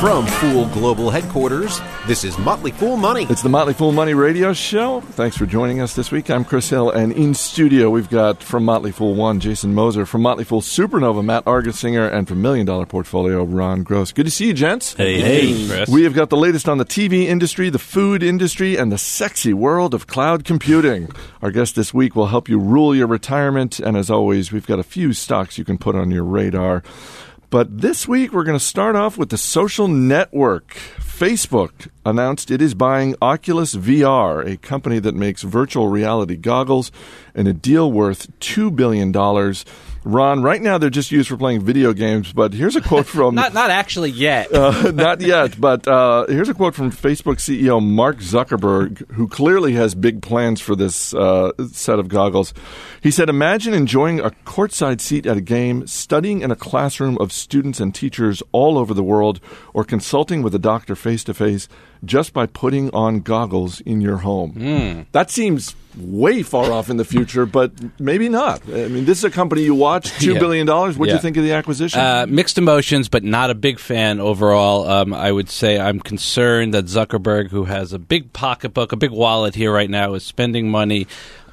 From Fool Global Headquarters, this is Motley Fool Money. It's the Motley Fool Money Radio Show. Thanks for joining us this week. I'm Chris Hill, and in studio we've got from Motley Fool One, Jason Moser, from Motley Fool Supernova, Matt Argersinger, and from Million Dollar Portfolio, Ron Gross. Good to see you, gents. Hey, hey, Chris. We have got the latest on the TV industry, the food industry, and the sexy world of cloud computing. Our guest this week will help you rule your retirement, and as always, we've got a few stocks you can put on your radar. But this week, we're going to start off with the social network. Facebook announced it is buying Oculus VR, a company that makes virtual reality goggles, in a deal worth $2 billion. Ron, right now they're just used for playing video games, but here's a quote from. Not not actually yet. Uh, not yet, but uh, here's a quote from Facebook CEO Mark Zuckerberg, who clearly has big plans for this uh, set of goggles. He said, Imagine enjoying a courtside seat at a game, studying in a classroom of students and teachers all over the world, or consulting with a doctor face to face just by putting on goggles in your home. That seems way far off in the future, but maybe not. I mean, this is a company you watch, $2 Yeah. billion. dollars. What do Yeah. you think of the acquisition? Uh, mixed emotions, but not a big fan overall. Um, I would say I'm concerned that Zuckerberg, who has a big pocketbook, a big wallet here right now, is spending money.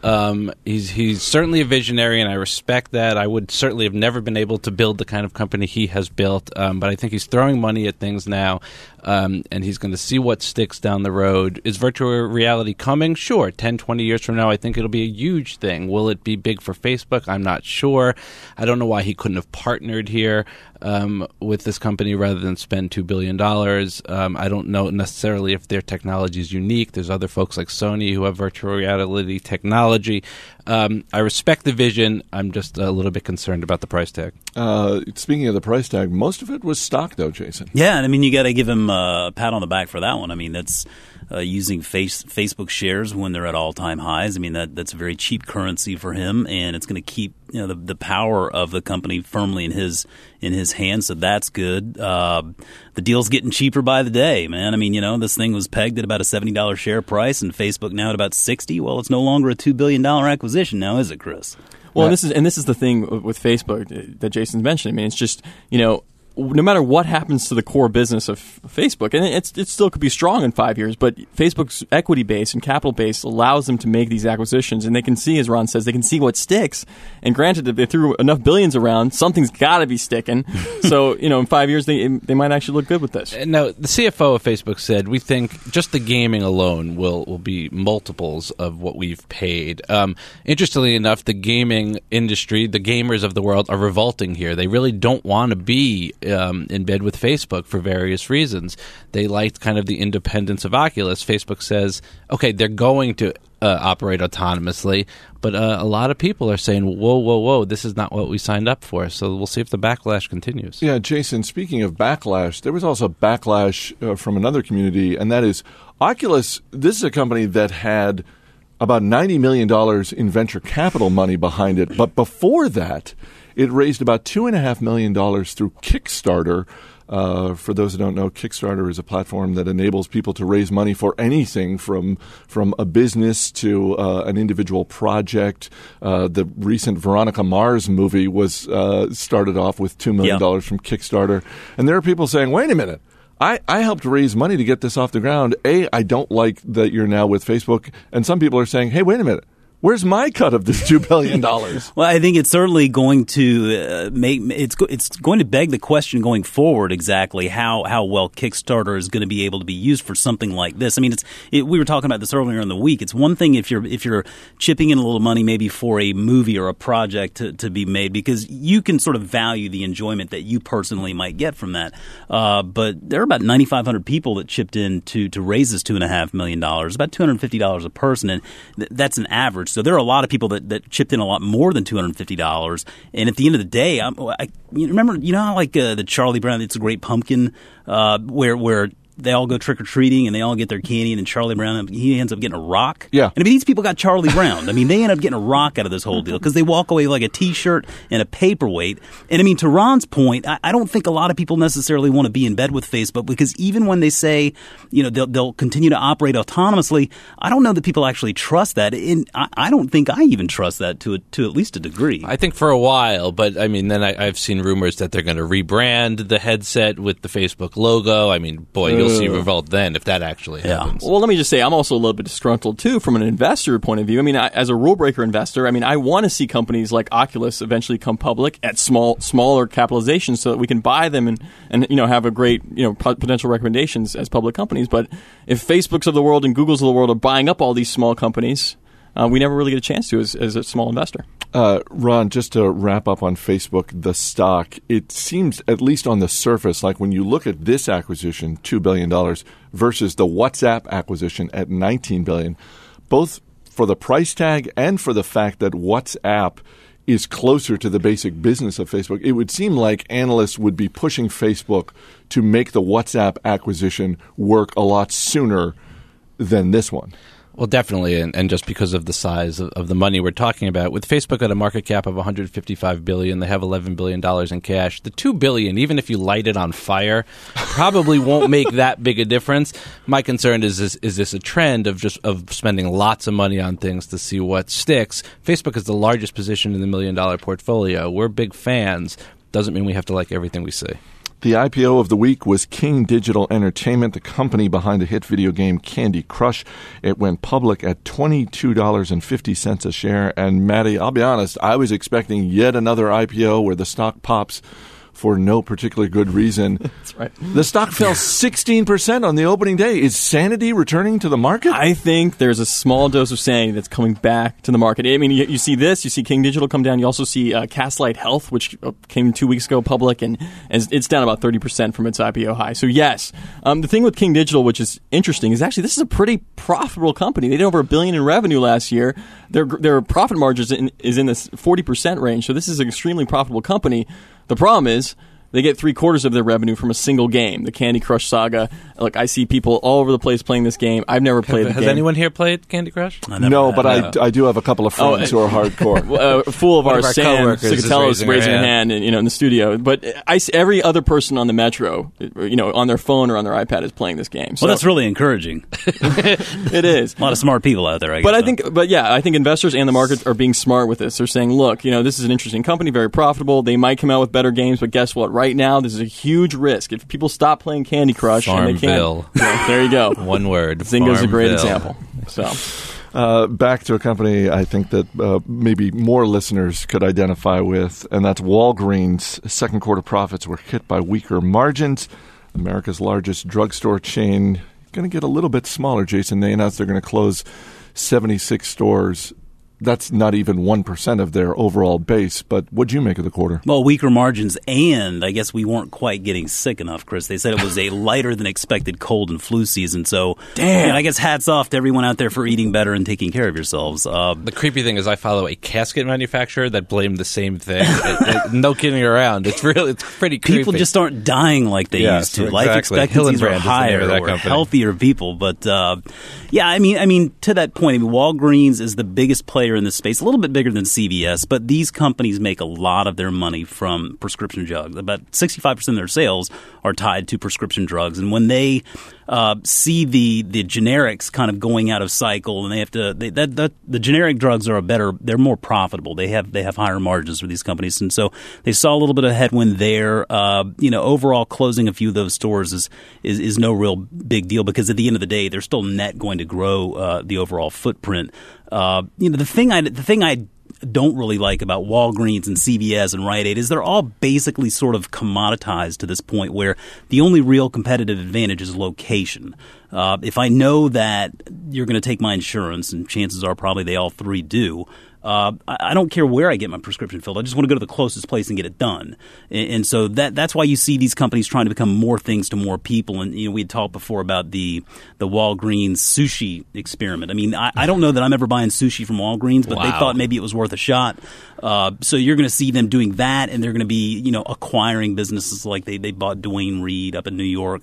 Um, he's he's certainly a visionary, and I respect that. I would certainly have never been able to build the kind of company he has built, um, but I think he's throwing money at things now, um, and he's going to see what sticks down the road. Is virtual reality coming? Sure. 10, 20 years from now, I think it'll be a huge thing. Will it be big for Facebook? I'm not sure. I don't know why he couldn't have partnered here um, with this company rather than spend $2 billion. Um, I don't know necessarily if their technology is unique. There's other folks like Sony who have virtual reality technology. Um, I respect the vision. I'm just a little bit concerned about the price tag. Uh, speaking of the price tag, most of it was stock, though, Jason. Yeah, and I mean, you got to give him a pat on the back for that one. I mean, that's uh, using face, Facebook shares when they're at all time highs. I mean, that that's a very cheap currency for him, and it's going to keep you know the, the power of the company firmly in his in his hands. So that's good. Uh, the deal's getting cheaper by the day, man. I mean, you know, this thing was pegged at about a seventy dollars share price, and Facebook now at about sixty. Well, it's no longer a two billion dollar acquisition now, is it, Chris? Well, and this is and this is the thing with Facebook that Jason's mentioned. I mean, it's just you know, no matter what happens to the core business of Facebook, and it's it still could be strong in five years, but Facebook's equity base and capital base allows them to make these acquisitions, and they can see, as Ron says, they can see what sticks. And granted, if they threw enough billions around, something's got to be sticking. so you know, in five years, they they might actually look good with this. Now, the CFO of Facebook said we think just the gaming alone will will be multiples of what we've paid. Um, interestingly enough, the gaming industry, the gamers of the world, are revolting here. They really don't want to be um, in bed with Facebook for various reasons. They liked kind of the independence of Oculus. Facebook says, okay, they're going to uh, operate autonomously, but uh, a lot of people are saying, whoa, whoa, whoa, this is not what we signed up for. So we'll see if the backlash continues. Yeah, Jason, speaking of backlash, there was also backlash uh, from another community, and that is Oculus. This is a company that had about $90 million in venture capital money behind it. But before that, it raised about $2.5 million through Kickstarter. Uh, for those who don't know, Kickstarter is a platform that enables people to raise money for anything from from a business to uh, an individual project. Uh, the recent Veronica Mars movie was uh, started off with two million dollars from Kickstarter, and there are people saying, "Wait a minute." I, I helped raise money to get this off the ground. A, I don't like that you're now with Facebook. And some people are saying, hey, wait a minute. Where's my cut of this $2 billion? Well, I think it's certainly going to uh, make it's it's going to beg the question going forward exactly how how well Kickstarter is going to be able to be used for something like this. I mean, it's it, we were talking about this earlier in the week. It's one thing if you're if you're chipping in a little money maybe for a movie or a project to, to be made because you can sort of value the enjoyment that you personally might get from that. Uh, but there are about 9,500 people that chipped in to to raise this two and a half million dollars, about 250 dollars a person, and th- that's an average. So there are a lot of people that, that chipped in a lot more than two hundred fifty dollars. And at the end of the day, I you remember you know like uh, the Charlie Brown, it's a great pumpkin, uh, where where they all go trick or treating and they all get their candy, and then Charlie Brown he ends up getting a rock. Yeah. and I mean these people got Charlie Brown. I mean they end up getting a rock out of this whole deal because they walk away with like a T-shirt and a paperweight. And I mean to Ron's point, I, I don't think a lot of people necessarily want to be in bed with Facebook because even when they say you know they'll, they'll continue to operate autonomously, I don't know that people actually trust that. And I, I don't think I even trust that to a, to at least a degree. I think for a while, but I mean, then I, I've seen rumors that they're going to rebrand the headset with the Facebook logo. I mean, boy, you'll see revolt then if that actually Yeah. happens. Well, let me just say, I'm also a little bit disgruntled too from an investor point of view. I mean, I, as a rule breaker investor, I mean, I want to see companies like Oculus eventually come public at small, smaller capitalizations so that we can buy them and, and you know have a great you know pot- potential recommendations as public companies. But if Facebooks of the world and Googles of the world are buying up all these small companies, uh, we never really get a chance to as, as a small investor. Uh, Ron, just to wrap up on Facebook, the stock, it seems, at least on the surface, like when you look at this acquisition, $2 billion, versus the WhatsApp acquisition at 19 billion, both for the price tag and for the fact that WhatsApp is closer to the basic business of Facebook, it would seem like analysts would be pushing Facebook to make the WhatsApp acquisition work a lot sooner than this one. Well, definitely, and, and just because of the size of, of the money we're talking about, with Facebook at a market cap of 155 billion, they have 11 billion dollars in cash. The two billion, even if you light it on fire, probably won't make that big a difference. My concern is this, is this a trend of just of spending lots of money on things to see what sticks? Facebook is the largest position in the million dollar portfolio. We're big fans. Doesn't mean we have to like everything we see. The IPO of the week was King Digital Entertainment, the company behind the hit video game Candy Crush. It went public at $22.50 a share. And Maddie, I'll be honest, I was expecting yet another IPO where the stock pops for no particular good reason. That's right. The stock fell 16% on the opening day. Is sanity returning to the market? I think there's a small dose of sanity that's coming back to the market. I mean, you, you see this, you see King Digital come down. You also see uh, Castlight Health, which uh, came two weeks ago public, and, and it's down about 30% from its IPO high. So, yes, um, the thing with King Digital, which is interesting, is actually this is a pretty profitable company. They did over a billion in revenue last year. Their, their profit margins in, is in this 40% range. So, this is an extremely profitable company. The problem is, they get three quarters of their revenue from a single game, the Candy Crush Saga. Look, I see people all over the place playing this game. I've never played the Has game. anyone here played Candy Crush? No, have. but I, I do have a couple of friends Oh, who are hardcore. uh, a fool of One ours, of our Sam coworkers is Cicatello, is raising her raising her hand. hand, in, you know, in the studio. But I see every other person on the metro, you know, on their phone or on their iPad is playing this game. So well, that's really encouraging. it is. A lot of smart people out there. I guess, But I though. think, but yeah, I think investors and the market are being smart with this. They're saying, look, you know, this is an interesting company, very profitable. They might come out with better games, but guess what? Right now, this is a huge risk. If people stop playing Candy Crush, and they Farmville. can't, Yeah, there you go. One word. Zynga's a great Farmville. example. So, Uh, back to a company I think that uh, maybe more listeners could identify with, and that's Walgreens. Second quarter profits were hit by weaker margins. America's largest drugstore chain going to get a little bit smaller. Jason, they announced they're going to close 76 stores. That's not even 1% of their overall base, but what'd you make of the quarter? Well, weaker margins, and I guess we weren't quite getting sick enough, Chris. They said it was a lighter than expected cold and flu season. So, Damn. and I guess hats off to everyone out there for eating better and taking care of yourselves. Uh, The creepy thing is, I follow a casket manufacturer that blamed the same thing. It- it- no kidding around. It's really, it's pretty creepy. people just aren't dying like they Yeah, used to. so Life exactly. expectancies are is higher. of that We're company. healthier people, but uh, yeah, I mean, I mean, to that point, I mean, Walgreens is the biggest player in this space, a little bit bigger than CVS, but these companies make a lot of their money from prescription drugs. About sixty-five percent of their sales are tied to prescription drugs, and when they uh, see the the generics kind of going out of cycle, and they have to they, that, that the generic drugs are a better, they're more profitable. They have they have higher margins for these companies, and so they saw a little bit of headwind there. Uh, you know, overall closing a few of those stores is, is is no real big deal because at the end of the day, they're still net going to grow uh, the overall footprint. Uh, you know, the thing I the thing I don't really like about Walgreens and CVS and Rite Aid is they're all basically sort of commoditized to this point where the only real competitive advantage is location. Uh, if I know that you're going to take my insurance, and chances are probably they all three do, Uh, I, I don't care where I get my prescription filled. I just want to go to the closest place and get it done. And, and so that that's why you see these companies trying to become more things to more people. And you know, we had talked before about the the Walgreens sushi experiment. I mean, I, I don't know that I'm ever buying sushi from Walgreens, but they thought maybe it was worth a shot. Uh, so you're going to see them doing that, and they're going to be, you know, acquiring businesses like they, they bought Duane Reade up in New York.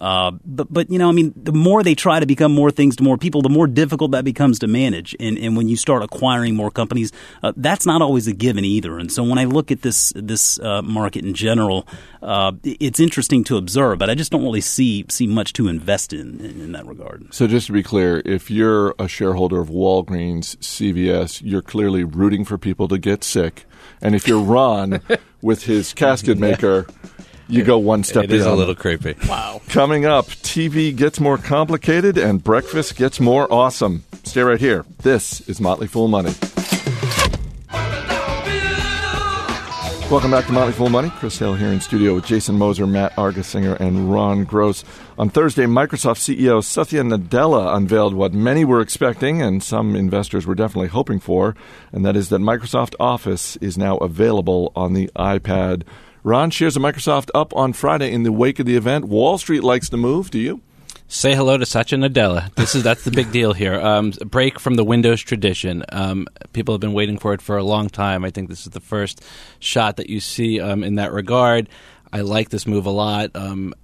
Uh, but but you know, I mean, the more they try to become more things to more people, the more difficult that becomes to manage. And and when you start acquiring more companies, uh, that's not always a given either. And so when I look at this this uh, market in general, uh, it's interesting to observe, but I just don't really see see much to invest in in, in that regard. So just to be clear, if you're a shareholder of Walgreens, CVS, you're clearly rooting for people to get sick, and if you're Ron with his casket maker, you go one step It is a little creepy. Wow. Coming up, TV gets more complicated and breakfast gets more awesome. Stay right here. This is Motley Fool Money. Welcome back to Motley Fool Money. Chris Hill here in studio with Jason Moser, Matt Argersinger, and Ron Gross. On Thursday, Microsoft CEO Satya Nadella unveiled what many were expecting and some investors were definitely hoping for, and that is that Microsoft Office is now available on the iPad. Ron shares of Microsoft up on Friday in the wake of the event. Wall Street likes the move. Do you? Say hello to Satya Nadella. This is that's the big deal here. Um, break from the Windows tradition. Um, people have been waiting for it for a long time. I think this is the first shot that you see um, in that regard. I like this move a lot. Um,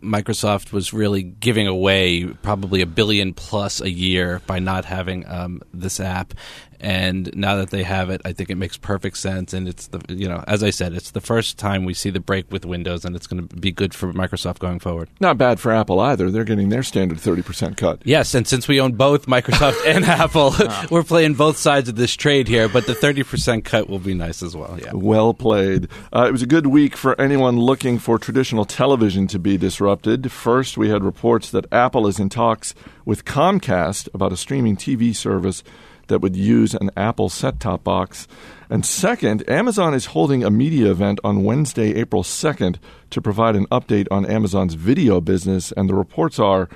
Microsoft was really giving away probably a billion plus a year by not having um, this app, and now that they have it, I think it makes perfect sense. And it's the you know, as I said, it's the first time we see the break with Windows, and it's going to be good for Microsoft going forward. Not bad for Apple either. They're getting their standard 30% cut. Yes, and since we own both Microsoft and Apple, we're playing both sides of this trade here. But the thirty percent cut will be nice as well. Yeah. Well played. Uh, it was a good week for anyone looking for traditional television to be disrupted. First, we had reports that Apple is in talks with Comcast about a streaming TV service that would use an Apple set top box. And second, Amazon is holding a media event on Wednesday, April 2nd, to provide an update on Amazon's video business. And the reports are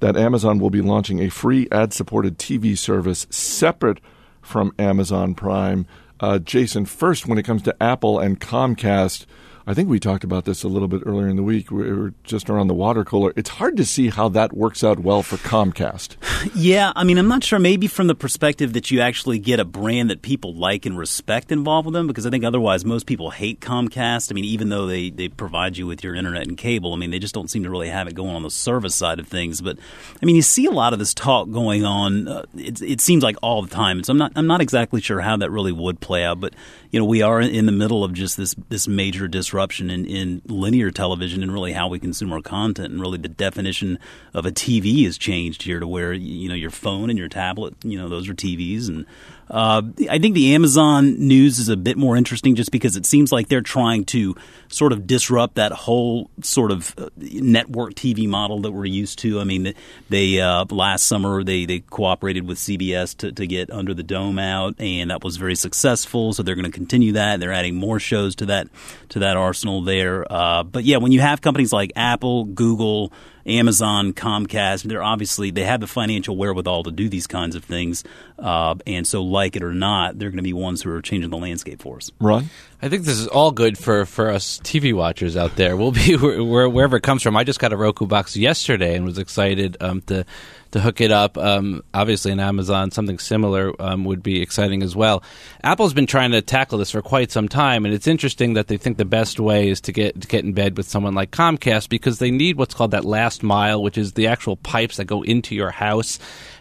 that Amazon will be launching a free ad supported TV service separate from Amazon Prime. Uh, Jason, first, when it comes to Apple and Comcast, I think we talked about this a little bit earlier in the week. We were just around the water cooler. It's hard to see how that works out well for Comcast. Yeah, I mean, I'm not sure. Maybe from the perspective that you actually get a brand that people like and respect involved with them, because I think otherwise most people hate Comcast. I mean, even though they, they provide you with your internet and cable, I mean, they just don't seem to really have it going on the service side of things. But I mean, you see a lot of this talk going on. Uh, it, it seems like all the time. So I'm not I'm not exactly sure how that really would play out. But you know, we are in the middle of just this this major disruption in, in linear television and really how we consume our content, and really the definition of a TV has changed here to where you know your phone and your tablet, you know, those are TVs, and uh, I think the Amazon news is a bit more interesting just because it seems like they're trying to sort of disrupt that whole sort of uh, network TV model that we're used to. I mean, they uh, last summer they, they cooperated with CBS to, to get Under the Dome out, and that was very successful. So they're going to continue that. They're adding more shows to that to that arsenal there. Uh, but yeah, when you have companies like Apple, Google, Amazon, Comcast, they're obviously they have the financial wherewithal to do these kinds of things, uh, and so like it or not, they're going to be ones who are changing the landscape for us. Ron? I think this is all good for, for us TV watchers out there. We'll be where, wherever it comes from. I just got a Roku box yesterday and was excited um, to to hook it up. Um, obviously, in Amazon, something similar um, would be exciting as well. Apple's been trying to tackle this for quite some time, and it's interesting that they think the best way is to get to get in bed with someone like Comcast because they need what's called that last mile, which is the actual pipes that go into your house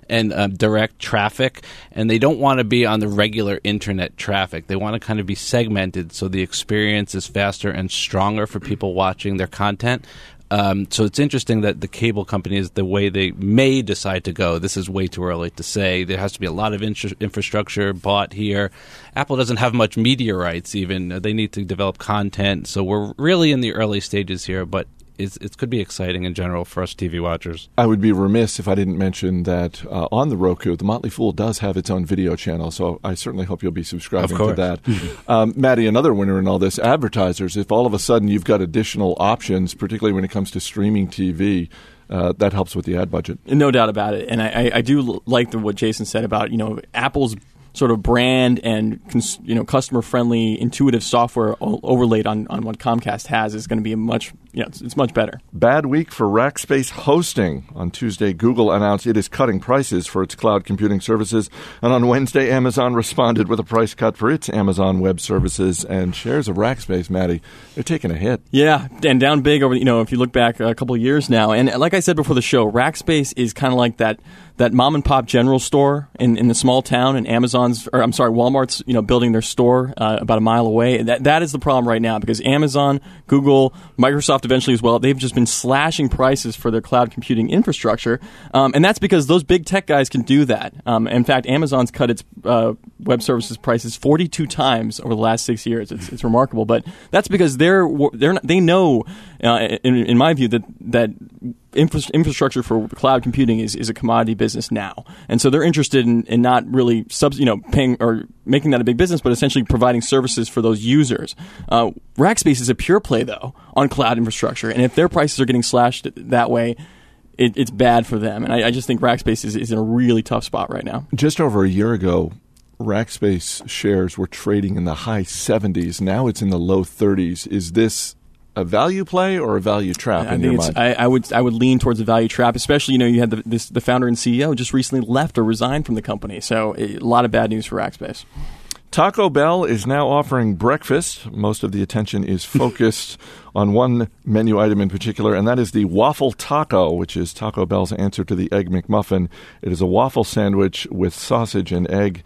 and um, direct traffic, and they don't want to be on the regular internet traffic. They want to kind of be segmented so the experience is faster and stronger for people watching their content. Um, so it's interesting that the cable companies, the way they may decide to go, this is way too early to say. There has to be a lot of infra- infrastructure bought here. Apple doesn't have much media rights, even. They need to develop content. So we're really in the early stages here, but it's, it could be exciting in general for us TV watchers. I would be remiss if I didn't mention that uh, on the Roku, the Motley Fool does have its own video channel, so I certainly hope you'll be subscribing to that. um, Maddie, another winner in all this, advertisers. If all of a sudden you've got additional options, particularly when it comes to streaming TV, uh, that helps with the ad budget. No doubt about it. And I, I, I do l- like the, what Jason said about, you know, Apple's sort of brand and cons- you know customer friendly, intuitive software o- overlaid on, on what Comcast has is going to be a much you know, it's, it's much better. Bad week for Rackspace Hosting. On Tuesday, Google announced it is cutting prices for its cloud computing services, and on Wednesday, Amazon responded with a price cut for its Amazon Web Services. And shares of Rackspace, Maddie, they're taking a hit. Yeah, and down big over you know if you look back a couple of years now, and like I said before the show, Rackspace is kind of like that that mom and pop general store in, in the small town, and Amazon's or I'm sorry, Walmart's you know building their store uh, about a mile away. That that is the problem right now because Amazon, Google, Microsoft eventually as well, they've just been slashing prices for their cloud computing infrastructure, um, and that's because those big tech guys can do that. Um, in fact, Amazon's cut its uh, web services prices 42 times over the last six years. It's, it's remarkable, but that's because they're they're not, they know, uh, in, in my view, that that infra- infrastructure for cloud computing is, is a commodity business now, and so they're interested in, in not really subs, you know, paying or making that a big business, but essentially providing services for those users. Uh, Rackspace is a pure play though on cloud infrastructure, and if their prices are getting slashed that way. It, it's bad for them, and I, I just think Rackspace is, is in a really tough spot right now. Just over a year ago, Rackspace shares were trading in the high 70s. Now it's in the low 30s. Is this a value play or a value trap I in think your it's, mind? I, I would I would lean towards a value trap, especially you know you had the this, the founder and CEO just recently left or resigned from the company, so a lot of bad news for Rackspace. Taco Bell is now offering breakfast. Most of the attention is focused on one menu item in particular, and that is the waffle taco, which is Taco Bell's answer to the Egg McMuffin. It is a waffle sandwich with sausage and egg.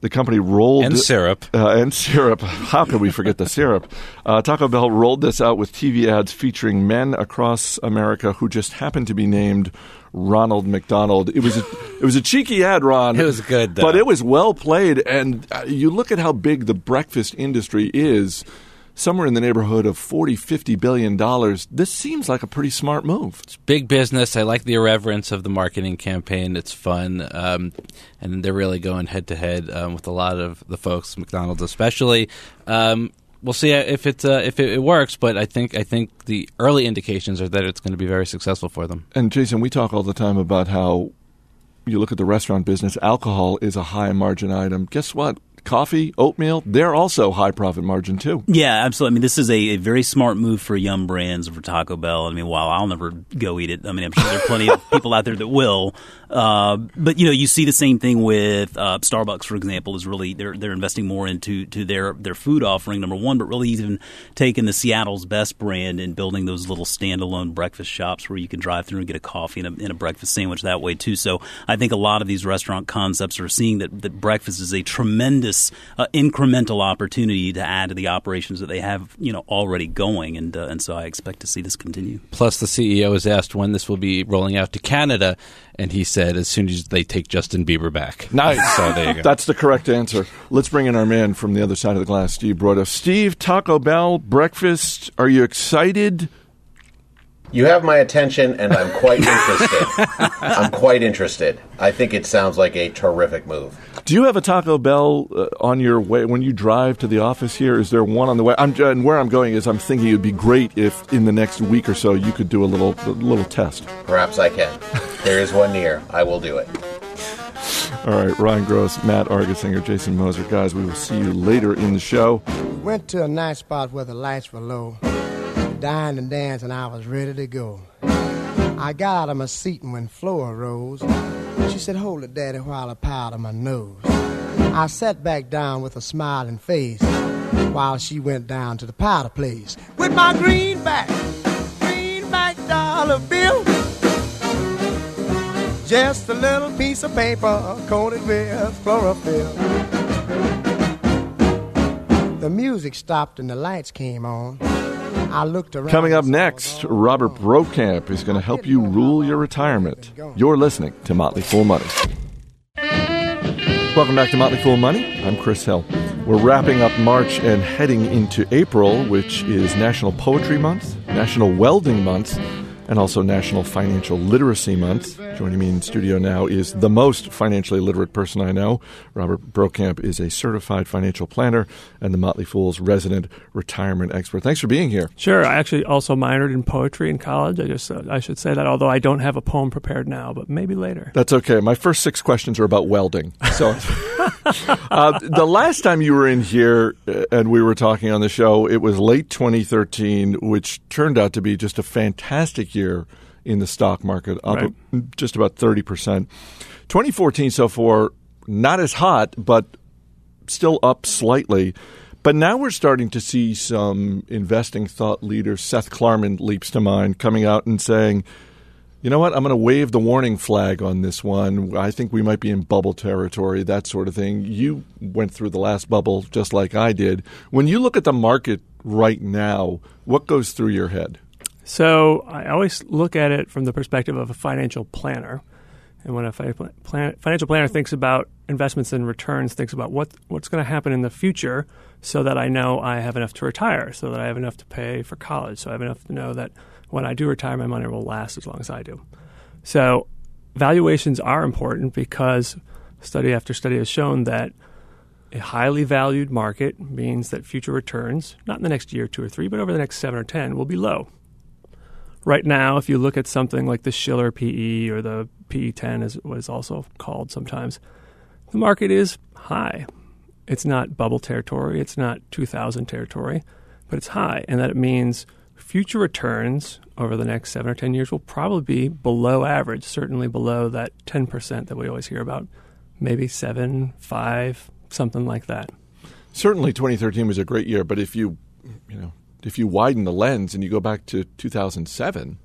The company rolled And syrup. uh, and syrup. How could we forget the syrup? Uh, Taco Bell rolled this out with TV ads featuring men across America who just happened to be named Ronald McDonald. It was a, it was a cheeky ad, Ron. It was good, though. but it was well played. And uh, you look at how big the breakfast industry is. Somewhere in the neighborhood of 40, 50 billion dollars. This seems like a pretty smart move. It's big business. I like the irreverence of the marketing campaign. It's fun, um, and they're really going head to head um, with a lot of the folks, McDonald's especially. Um, we'll see if it uh, if it works, but I think I think the early indications are that it's going to be very successful for them. And Jason, we talk all the time about how you look at the restaurant business, alcohol is a high margin item. Guess what? Coffee, oatmeal, they're also high profit margin too. Yeah, absolutely. I mean, this is a, a very smart move for Yum Brands for Taco Bell. I mean, while I'll never go eat it, I mean, I'm sure there are plenty of people out there that will. Uh, but you know, you see the same thing with uh, Starbucks, for example, is really they're they're investing more into to their their food offering. Number one, but really even taking the Seattle's Best brand and building those little standalone breakfast shops where you can drive through and get a coffee and a, and a breakfast sandwich that way too. So I think a lot of these restaurant concepts are seeing that that breakfast is a tremendous uh, incremental opportunity to add to the operations that they have you know already going, and uh, and so I expect to see this continue. Plus, the CEO was asked when this will be rolling out to Canada, and he said as soon as they take Justin Bieber back. Nice. So there you go. That's the correct answer. Let's bring in our man from the other side of the glass, Steve Broido. Steve, Taco Bell, breakfast. Are you excited? You have my attention, and I'm quite interested. I'm quite interested. I think it sounds like a terrific move. Do you have a Taco Bell uh, on your way when you drive to the office here? Is there one on the way? I'm, and where I'm going is I'm thinking it would be great if in the next week or so you could do a little a little test. Perhaps I can. There is one near. I will do it. All right, Ron Gross, Matt Argersinger, Jason Moser. Guys, we will see you later in the show. Went to a nice spot where the lights were low. Dined and danced, and I was ready to go. I got out of my seat, and when Flora rose, she said, Hold it, Daddy, while I powder my nose. I sat back down with a smiling face while she went down to the powder place with my greenback, greenback dollar bill. Just a little piece of paper coated with chlorophyll. The music stopped and the lights came on. I looked around. Coming up next, Robert. Brokamp is going to help you rule your retirement. You're listening to Motley Fool Money. Welcome back to Motley Fool Money. I'm Chris Hill. We're wrapping up March and heading into April, which is National Poetry Month, National Welding Month, and also National Financial Literacy Month. Joining me in studio now is the most financially literate person I know. Robert Brokamp is a certified financial planner and the Motley Fool's resident retirement expert. Thanks for being here. Sure. I actually also minored in poetry in college. I just uh, I should say that, although I don't have a poem prepared now, but maybe later. That's okay. My first six questions are about welding. So, uh, the last time you were in here uh, and we were talking on the show, it was late 2013, which turned out to be just a fantastic year in the stock market, up Right. just about 30%. 2014 so far, not as hot, but still up slightly. But now we're starting to see some investing thought leaders. Seth Klarman leaps to mind, coming out and saying, you know what? I'm going to wave the warning flag on this one. I think we might be in bubble territory, that sort of thing. You went through the last bubble just like I did. When you look at the market right now, what goes through your head? So I always look at it from the perspective of a financial planner. And when a financial planner thinks about investments and returns, thinks about what what's going to happen in the future, so that I know I have enough to retire, so that I have enough to pay for college, so I have enough to know that when I do retire, my money will last as long as I do. So valuations are important because study after study has shown that a highly valued market means that future returns, not in the next year, two or three, but over the next seven or ten, will be low right now, if you look at something like the Shiller PE or the PE10, as what is also called sometimes, the market is high. It's not bubble territory, it's not 2000 territory, but it's high. And that means future returns over the next seven or 10 years will probably be below average, certainly below that 10% that we always hear about, maybe seven, five, something like that. Certainly 2013 was a great year, but if you, you know, if you widen the lens and you go back to 2007,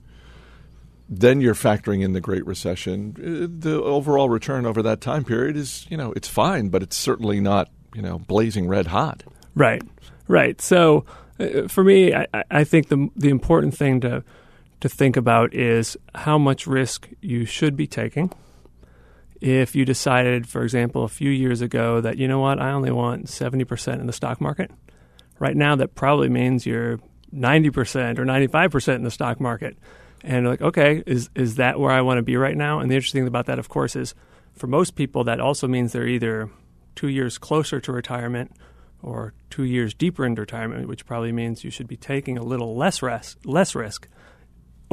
then you're factoring in the Great Recession. Uh, The overall return over that time period is, you know, it's fine, but it's certainly not, you know, blazing red hot. Right, right. So uh, for me, I, I- I think the the important thing to to think about is how much risk you should be taking. If you decided, for example, a few years ago that you know what, I only want seventy percent in the stock market, right now that probably means you're ninety percent or ninety five percent in the stock market. And like, okay, is is that where I want to be right now? And the interesting thing about that, of course, is for most people that also means they're either two years closer to retirement or two years deeper into retirement, which probably means you should be taking a little less less risk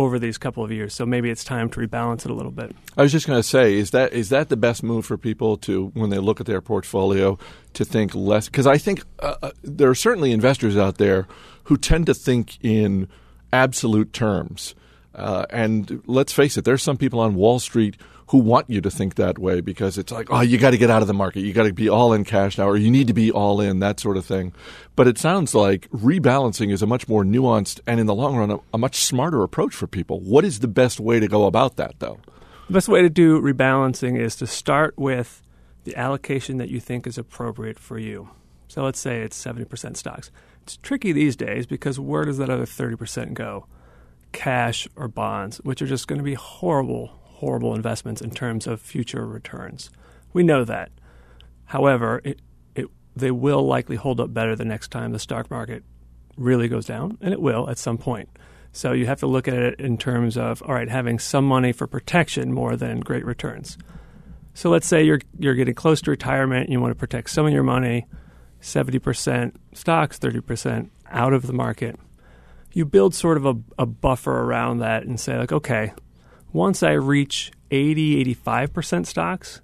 over these couple of years. So maybe it's time to rebalance it a little bit. I was just going to say, is that is that the best move for people to when they look at their portfolio to think less? Because I think uh, uh, there are certainly investors out there who tend to think in absolute terms. Uh, and let's face it, there's some people on Wall Street who want you to think that way because it's like, oh, you got to get out of the market. You got to be all in cash now, or you need to be all in, that sort of thing. But it sounds like rebalancing is a much more nuanced and, in the long run, a, a much smarter approach for people. What is the best way to go about that, though? The best way to do rebalancing is to start with the allocation that you think is appropriate for you. So let's say it's 70% stocks. It's tricky these days because where does that other 30% go? Cash or bonds, which are just going to be horrible, horrible investments in terms of future returns. We know that. However, it, it, they will likely hold up better the next time the stock market really goes down, and it will at some point. So you have to look at it in terms of all right, having some money for protection more than great returns. So let's say you're you're getting close to retirement, and you want to protect some of your money, seventy percent stocks, thirty percent out of the market. You build sort of a, a buffer around that and say like, okay, once I reach 80, 85% stocks,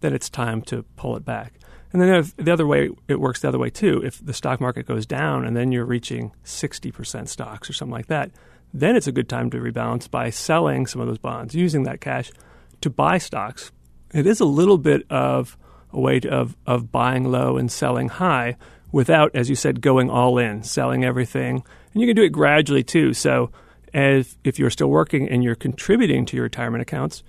then it's time to pull it back. And then the other way, it works the other way too. If the stock market goes down and then you're reaching 60% stocks or something like that, then it's a good time to rebalance by selling some of those bonds, using that cash to buy stocks. It is a little bit of a way to, of, of buying low and selling high without, as you said, going all in, selling everything. And you can do it gradually too. So if, if you're still working and you're contributing to your retirement accounts,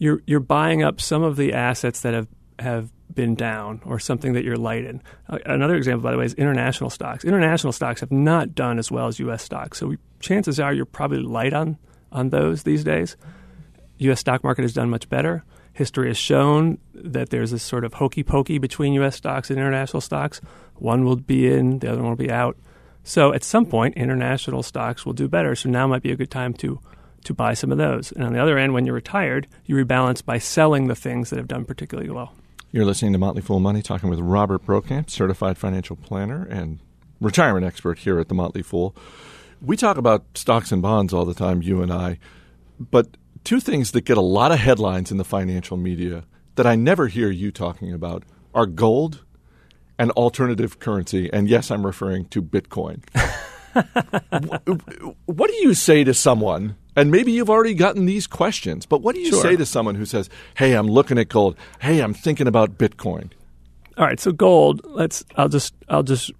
you're you're buying up some of the assets that have have been down or something that you're light in. Uh, another example, by the way, is international stocks. International stocks have not done as well as U.S. stocks, so we, chances are you're probably light on on those these days. U.S. stock market has done much better. History has shown that there's this sort of hokey pokey between U.S. stocks and international stocks. One will be in, the other one will be out. So at some point, international stocks will do better. So now might be a good time to to buy some of those. And on the other end, when you're retired, you rebalance by selling the things that have done particularly well. You're listening to Motley Fool Money, talking with Robert Brokamp, certified financial planner and retirement expert here at the Motley Fool. We talk about stocks and bonds all the time, you and I, but two things that get a lot of headlines in the financial media that I never hear you talking about are gold and alternative currency. And yes, I'm referring to Bitcoin. what do you say to someone? And maybe you've already gotten these questions, but what do you Sure. say to someone who says, "Hey, I'm looking at gold. Hey, I'm thinking about Bitcoin." All right, so gold. Let's. I'll just. I'll just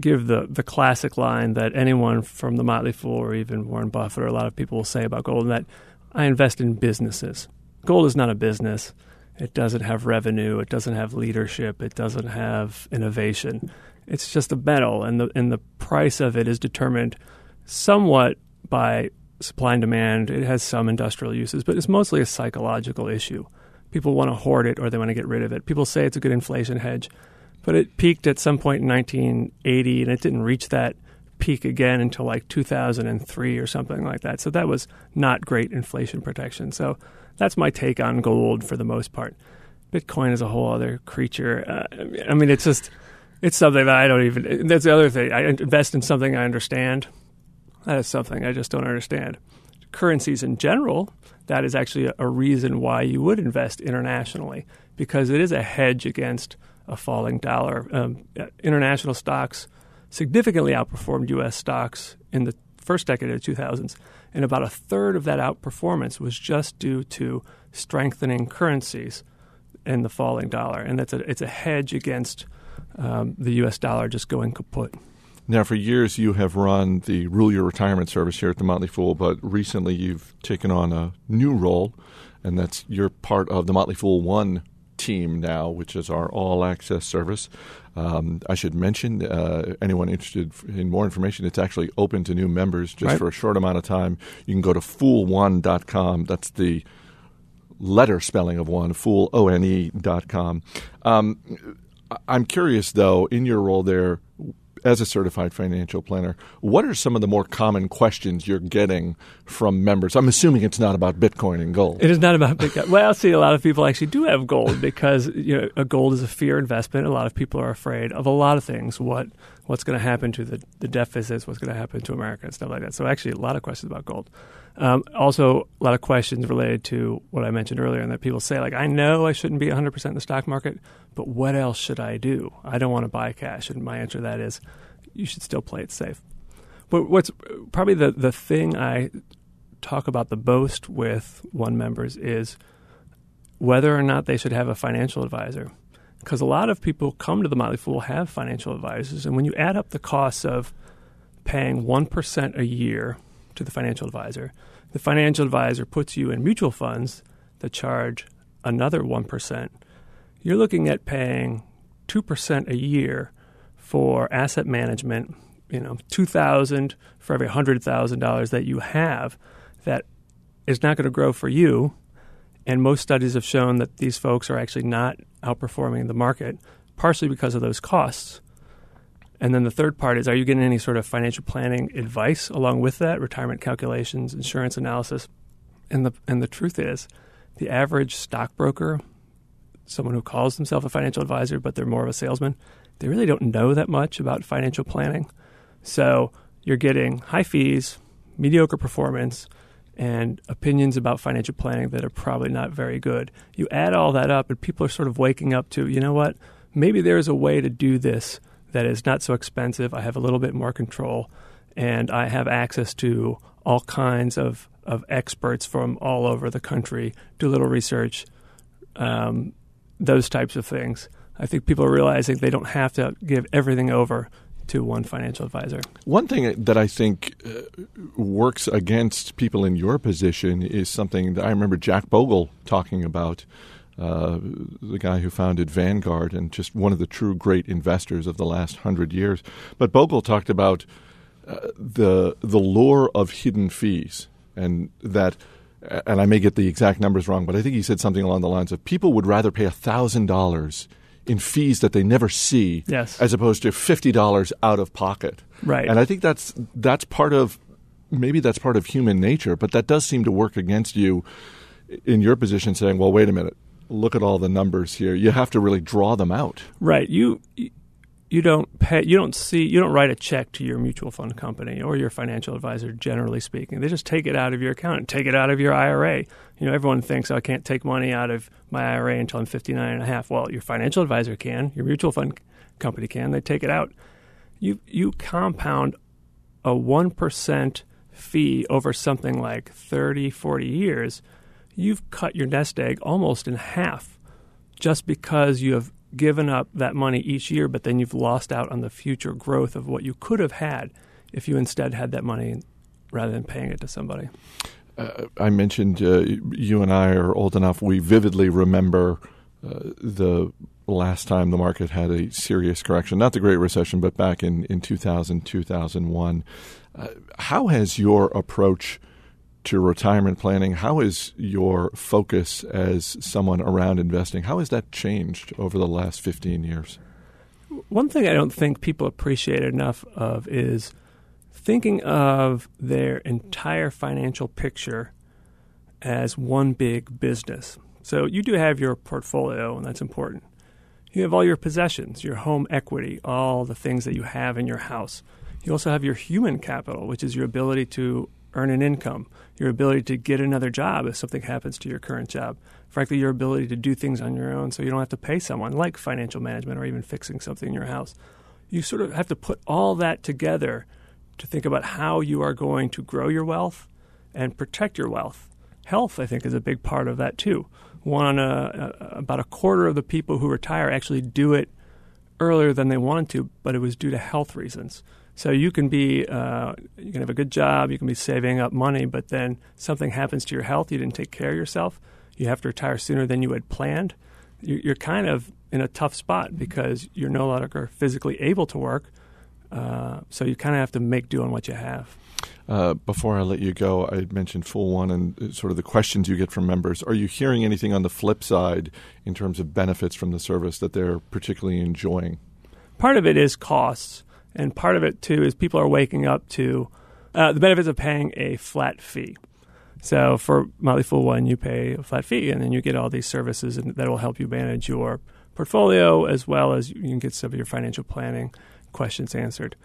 give the the classic line that anyone from the Motley Fool or even Warren Buffett or a lot of people will say about gold, and that I invest in businesses. Gold is not a business. It doesn't have revenue. It doesn't have leadership. It doesn't have innovation. It's just a metal, and the and the price of it is determined somewhat by supply and demand. It has some industrial uses, but it's mostly a psychological issue. People want to hoard it or they want to get rid of it. People say it's a good inflation hedge, but it peaked at some point in 1980 and it didn't reach that peak again until like 2003 or something like that. So that was not great inflation protection. So that's my take on gold for the most part. Bitcoin is a whole other creature. Uh, I mean, it's just it's something that I don't even. That's the other thing. I invest in something I understand. That is something I just don't understand. Currencies in general, that is actually a, reason why you would invest internationally because it is a hedge against a falling dollar. Um, international stocks significantly outperformed U.S. stocks in the first decade of the 2000s, and about a third of that outperformance was just due to strengthening currencies and the falling dollar, and that's a it's a hedge against um, the U.S. dollar just going kaput. Now, for years, you have run the Rule Your Retirement service here at the Motley Fool, but recently you've taken on a new role, and that's you're part of the Motley Fool One team now, which is our all access service. Um, I should mention, uh, anyone interested in more information, it's actually open to new members just Right. for a short amount of time. You can go to fool1.com. That's the letter spelling of one, fool, O-N-E dot com. Um, I'm curious, though, in your role there as a certified financial planner, what are some of the more common questions you're getting from members? I'm assuming it's not about Bitcoin and gold. It is not about Bitcoin. Well, see, a lot of people actually do have gold because you know a gold is a fear investment. A lot of people are afraid of a lot of things. What what's going to happen to the, the deficits? What's going to happen to America and stuff like that. So actually, a lot of questions about gold. Um, also, a lot of questions related to what I mentioned earlier, and that people say like, I know I shouldn't be 100 percent in the stock market, but what else should I do? I don't want to buy cash, and my answer to that is, you should still play it safe. But what's probably the the thing I talk about the most with one members is whether or not they should have a financial advisor. Because a lot of people come to the Motley Fool have financial advisors, and when you add up the costs of paying one percent a year to the financial advisor, the financial advisor puts you in mutual funds that charge another one percent. You're looking at paying two percent a year for asset management. You know, two thousand for every hundred thousand dollars that you have, that is not going to grow for you. And most studies have shown that these folks are actually not outperforming the market, partially because of those costs. And then the third part is are you getting any sort of financial planning advice along with that, retirement calculations, insurance analysis? And the and the truth is, the average stockbroker, someone who calls themselves a financial advisor but they're more of a salesman, they really don't know that much about financial planning. So you're getting high fees, mediocre performance, and opinions about financial planning that are probably not very good. You add all that up, and people are sort of waking up to, you know what? Maybe there's a way to do this that is not so expensive. I have a little bit more control, and I have access to all kinds of, of experts from all over the country, do a little research, um, those types of things. I think people are realizing they don't have to give everything over to one financial advisor. One thing that I think uh, works against people in your position is something that I remember Jack Bogle talking about, uh, the guy who founded Vanguard and just one of the true great investors of the last hundred years. But Bogle talked about uh, the the lure of hidden fees and that. And I may get the exact numbers wrong, but I think he said something along the lines of people would rather pay thousand dollars in fees that they never see, Yes. as opposed to fifty dollars out of pocket. Right. And I think that's that's part of maybe that's part of human nature, but that does seem to work against you in your position saying, well, wait a minute, look at all the numbers here. You have to really draw them out. Right. You you don't pay you don't see you don't write a check to your mutual fund company or your financial advisor generally speaking. They just take it out of your account and take it out of your IRA. You know, everyone thinks oh, I can't take money out of my IRA until I'm 59 and a half. Well, your financial advisor can, your mutual fund company can. They take it out. You you compound a 1% fee over something like 30, 40 years, you've cut your nest egg almost in half just because you have given up that money each year, but then you've lost out on the future growth of what you could have had if you instead had that money rather than paying it to somebody. Uh, I mentioned uh, you and I are old enough, we vividly remember uh, the last time the market had a serious correction, not the Great Recession, but back in, in 2000, 2001. Uh, how has your approach to retirement planning, how is your focus as someone around investing, how has that changed over the last 15 years? One thing I don't think people appreciate enough of is thinking of their entire financial picture as one big business. So you do have your portfolio, and that's important. You have all your possessions, your home equity, all the things that you have in your house. You also have your human capital, which is your ability to earn an income, your ability to get another job if something happens to your current job. Frankly, your ability to do things on your own so you don't have to pay someone like financial management or even fixing something in your house. You sort of have to put all that together to think about how you are going to grow your wealth and protect your wealth. Health, I think, is a big part of that too. One, uh, about a quarter of the people who retire actually do it earlier than they wanted to, but it was due to health reasons. So you can be uh, you can have a good job, you can be saving up money, but then something happens to your health, you didn't take care of yourself, you have to retire sooner than you had planned. You're kind of in a tough spot because you're no longer physically able to work. Uh, so you kind of have to make do on what you have. Uh, before I let you go, I mentioned Fool One and uh, sort of the questions you get from members. Are you hearing anything on the flip side in terms of benefits from the service that they're particularly enjoying? Part of it is costs. And part of it, too, is people are waking up to uh, the benefits of paying a flat fee. So for Motley Fool One, you pay a flat fee, and then you get all these services and that will help you manage your portfolio as well as you can get some of your financial planning questions answered.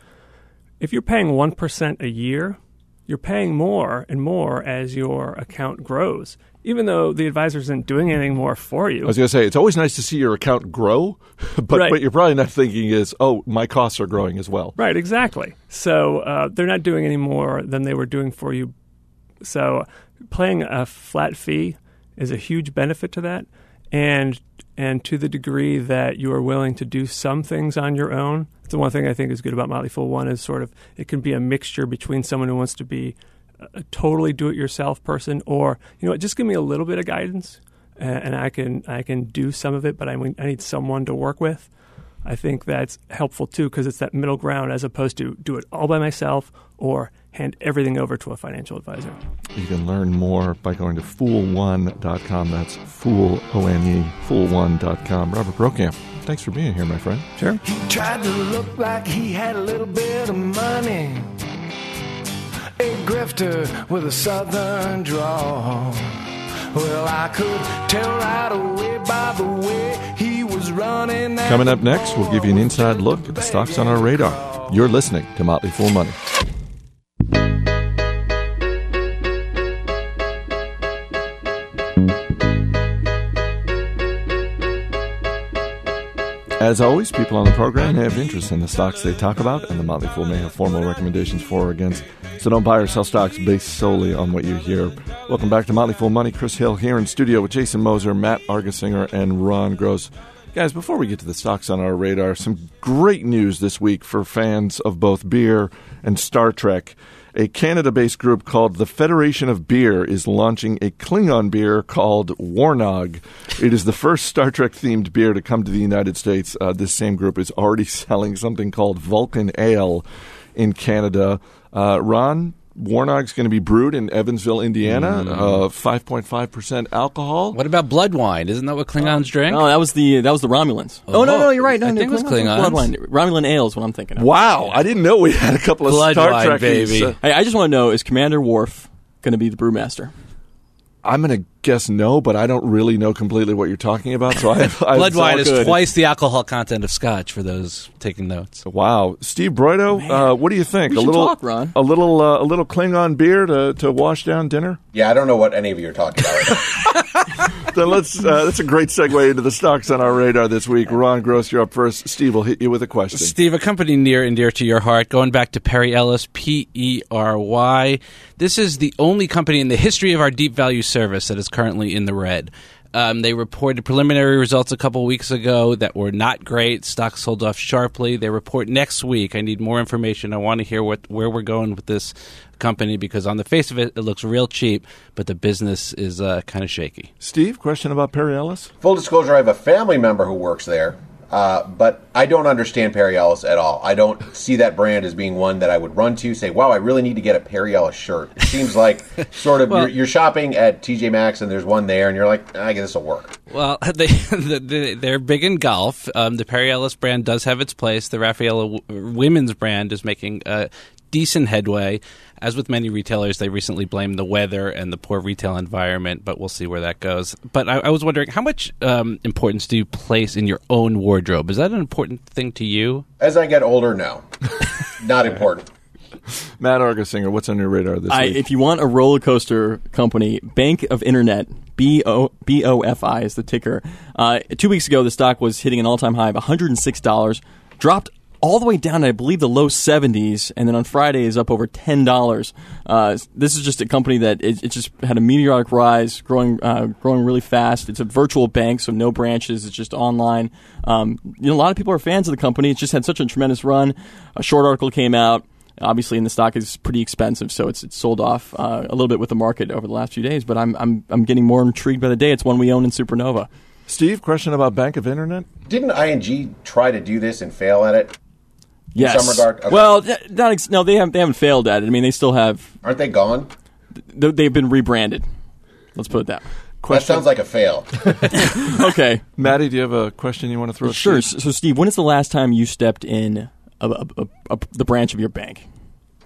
If you're paying 1% a year, you're paying more and more as your account grows, even though the advisor isn't doing anything more for you. I was going to say, it's always nice to see your account grow, but Right. what you're probably not thinking is, oh, my costs are growing as well. Right, exactly. So uh, they're not doing any more than they were doing for you. So paying a flat fee is a huge benefit to that, and and to the degree that you are willing to do some things on your own. The one thing I think is good about Motley Fool One is sort of it can be a mixture between someone who wants to be a- totally do-it-yourself person, or you know, just give me a little bit of guidance, and I can I can do some of it, but I need someone to work with. I think that's helpful too because it's that middle ground as opposed to do it all by myself or hand everything over to a financial advisor. You can learn more by going to fool1.com. That's fool, O N E, fool1.com. Robert Brokamp, thanks for being here, my friend. Sure. He Tried to look like he had a little bit of money. A grifter with a southern drawl. Well, I could tell right away by the way he was running. Coming up next, we'll give you an inside look at the stocks on our radar. You're listening to Motley Fool Money. As always, people on the program have interest in the stocks they talk about, and the Motley Fool may have formal recommendations for or against. So don't buy or sell stocks based solely on what you hear. Welcome back to Motley Fool Money. Chris Hill here in studio with Jason Moser, Matt Argersinger, and Ron Gross. Guys, before we get to the stocks on our radar, some great news this week for fans of both beer and Star Trek. A Canada based group called the Federation of Beer is launching a Klingon beer called Warnog. It is the first Star Trek themed beer to come to the United States. Uh, this same group is already selling something called Vulcan Ale in Canada. Uh, Ron, Warnog's going to be brewed in Evansville, Indiana. Uh, Five point five percent alcohol. What about blood wine? Isn't that what Klingons drink? Oh, that was the that was the Romulans. Oh, no, no, you're right. No, I no, think it was Klingons. Klingons. Bloodline. Romulan ale is what I'm thinking of. Wow, I didn't know we had a couple of Blood Star wine, Trekkies. baby. Uh, Hey, I just want to know: is Commander Worf going to be the brewmaster? I'm going to guess no, but I don't really know completely what you're talking about. So I, I blood wine is twice the alcohol content of Scotch for those taking notes. Wow, Steve Broido, uh, what do you think? We a little, talk, Ron. a little, uh, a little Klingon beer to, to wash down dinner. Yeah, I don't know what any of you are talking about. Then let's. Uh, that's a great segue into the stocks on our radar this week. Ron Gross, you're up first. Steve will hit you with a question. Steve, a company near and dear to your heart, going back to Perry Ellis, P E R Y. This is the only company in the history of our deep value service that is currently in the red. Um, they reported preliminary results a couple weeks ago that were not great. Stocks sold off sharply. They report next week. I need more information. I want to hear what where we're going with this company because on the face of it, it looks real cheap, but the business is uh, kind of shaky. Steve, question about Perry Ellis. Full disclosure: I have a family member who works there, uh, but I don't understand Perry Ellis at all. I don't see that brand as being one that I would run to. Say, "Wow, I really need to get a Perry Ellis shirt." It seems like sort of Well- you're, you're shopping at TJ Maxx and there's one there, and you're like, "I guess this will work." Well, they, they they're big in golf. Um, the Perry Ellis brand does have its place. The Rafaella w- women's brand is making uh, decent headway. As with many retailers, they recently blamed the weather and the poor retail environment, but we'll see where that goes. But I, I was wondering, how much um, importance do you place in your own wardrobe? Is that an important thing to you? As I get older, no, not important. Matt Argersinger, what's on your radar this I, week? if you want a roller coaster company, Bank of Internet, B O B O F I is the ticker. Uh, two weeks ago, the stock was hitting an all time high of $106, dropped all the way down to, I believe, the low 70s, and then on Friday is up over $10. Uh, this is just a company that it, it just had a meteoric rise, growing uh, growing really fast. It's a virtual bank, so no branches. It's just online. Um, you know, a lot of people are fans of the company. It's just had such a tremendous run. A short article came out. Obviously, and the stock is pretty expensive, so it's, it's sold off uh, a little bit with the market over the last few days. But I'm, I'm I'm getting more intrigued by the day. It's one we own in Supernova. Steve, question about Bank of Internet. Didn't ING try to do this and fail at it? Yes. some regard? Okay. Well, not ex- no, they haven't they haven't failed at it. I mean, they still have. Aren't they gone? th- They've been rebranded. Let's put it that. way. That sounds like a fail. Okay. Maddie, do you have a question you want to throw? at Sure. Steve? So, Steve, when is the last time you stepped in a, a, a, a, the branch of your bank?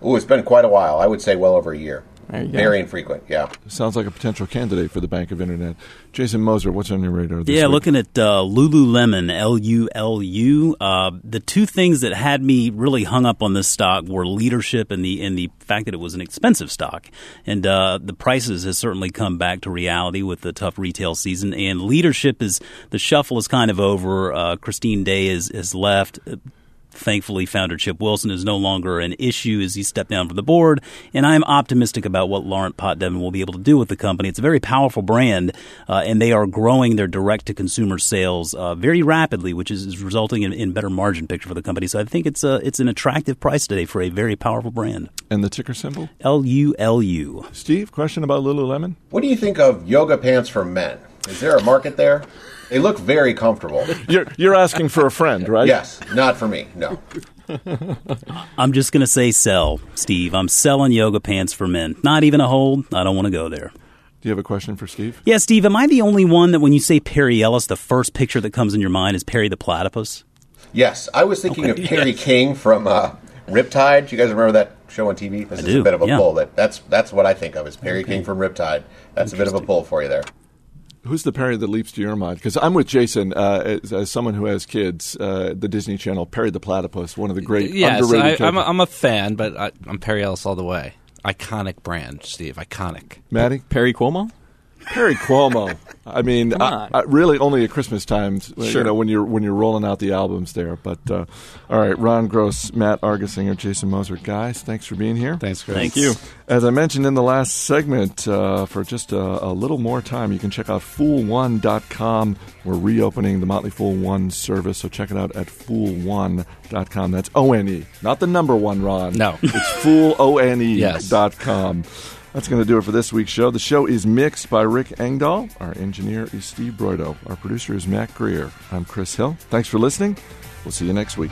Oh, it's been quite a while. I would say well over a year. There you go. Very infrequent. Yeah. Sounds like a potential candidate for the Bank of Internet. Jason Moser, what's on your radar this yeah, week? looking at uh, Lululemon, L U L U. Uh, The two things that had me really hung up on this stock were leadership and the and the fact that it was an expensive stock, and uh, the prices has certainly come back to reality with the tough retail season. And leadership is the shuffle is kind of over. Uh, Christine Day is is left. Thankfully, founder Chip Wilson is no longer an issue as he stepped down from the board, and I'm optimistic about what Laurent Potdevin will be able to do with the company. It's a very powerful brand, uh, and they are growing their direct-to-consumer sales uh, very rapidly, which is, is resulting in, in better margin picture for the company. So I think it's a, it's an attractive price today for a very powerful brand. and the ticker symbol. L U L U. Steve, question about Lululemon. What do you think of yoga pants for men? Is there a market there? They look very comfortable. You're you're asking for a friend, right? Yes, not for me. No. I'm just going to say sell, Steve. I'm selling yoga pants for men. Not even a hold. I don't want to go there. Do you have a question for Steve? Yeah, Steve, am I the only one that when you say Perry Ellis, the first picture that comes in your mind is Perry the platypus? Yes, I was thinking of Perry King from uh, Riptide. Do you guys remember that show on TV? This is do, a bit of a yeah. pull. That that's that's what I think of is Perry King from Riptide. That's a bit of a pull for you there. Who's the Perry that leaps to your mind? Because I'm with Jason uh, as, as someone who has kids. Uh, the Disney Channel, Perry the Platypus, one of the great Yes, underrated. I, I'm, a. I'm a fan, but I, I'm Perry Ellis all the way. Iconic brand, Steve. Iconic. Maddie Perry Como? Perry Como. I mean, I. I, really only at Christmas times. You know when you're when you're rolling out the albums there. But uh, all right, Ron Gross, Matt Argersinger, Jason Moser, guys, thanks for being here. Thanks, Chris. Thank you. As I mentioned in the last segment, uh, for just a, a little more time, you can check out fool1.com. We're reopening the Motley Fool One service, so check it out at fool1.com. That's O N E, not the number one, Ron. No. It's fool, O N E Yes. dot com. That's going to do it for this week's show. The show is mixed by Rick Engdahl. Our engineer is Steve Broido. Our producer is Matt Greer. I'm Chris Hill. Thanks for listening. We'll see you next week.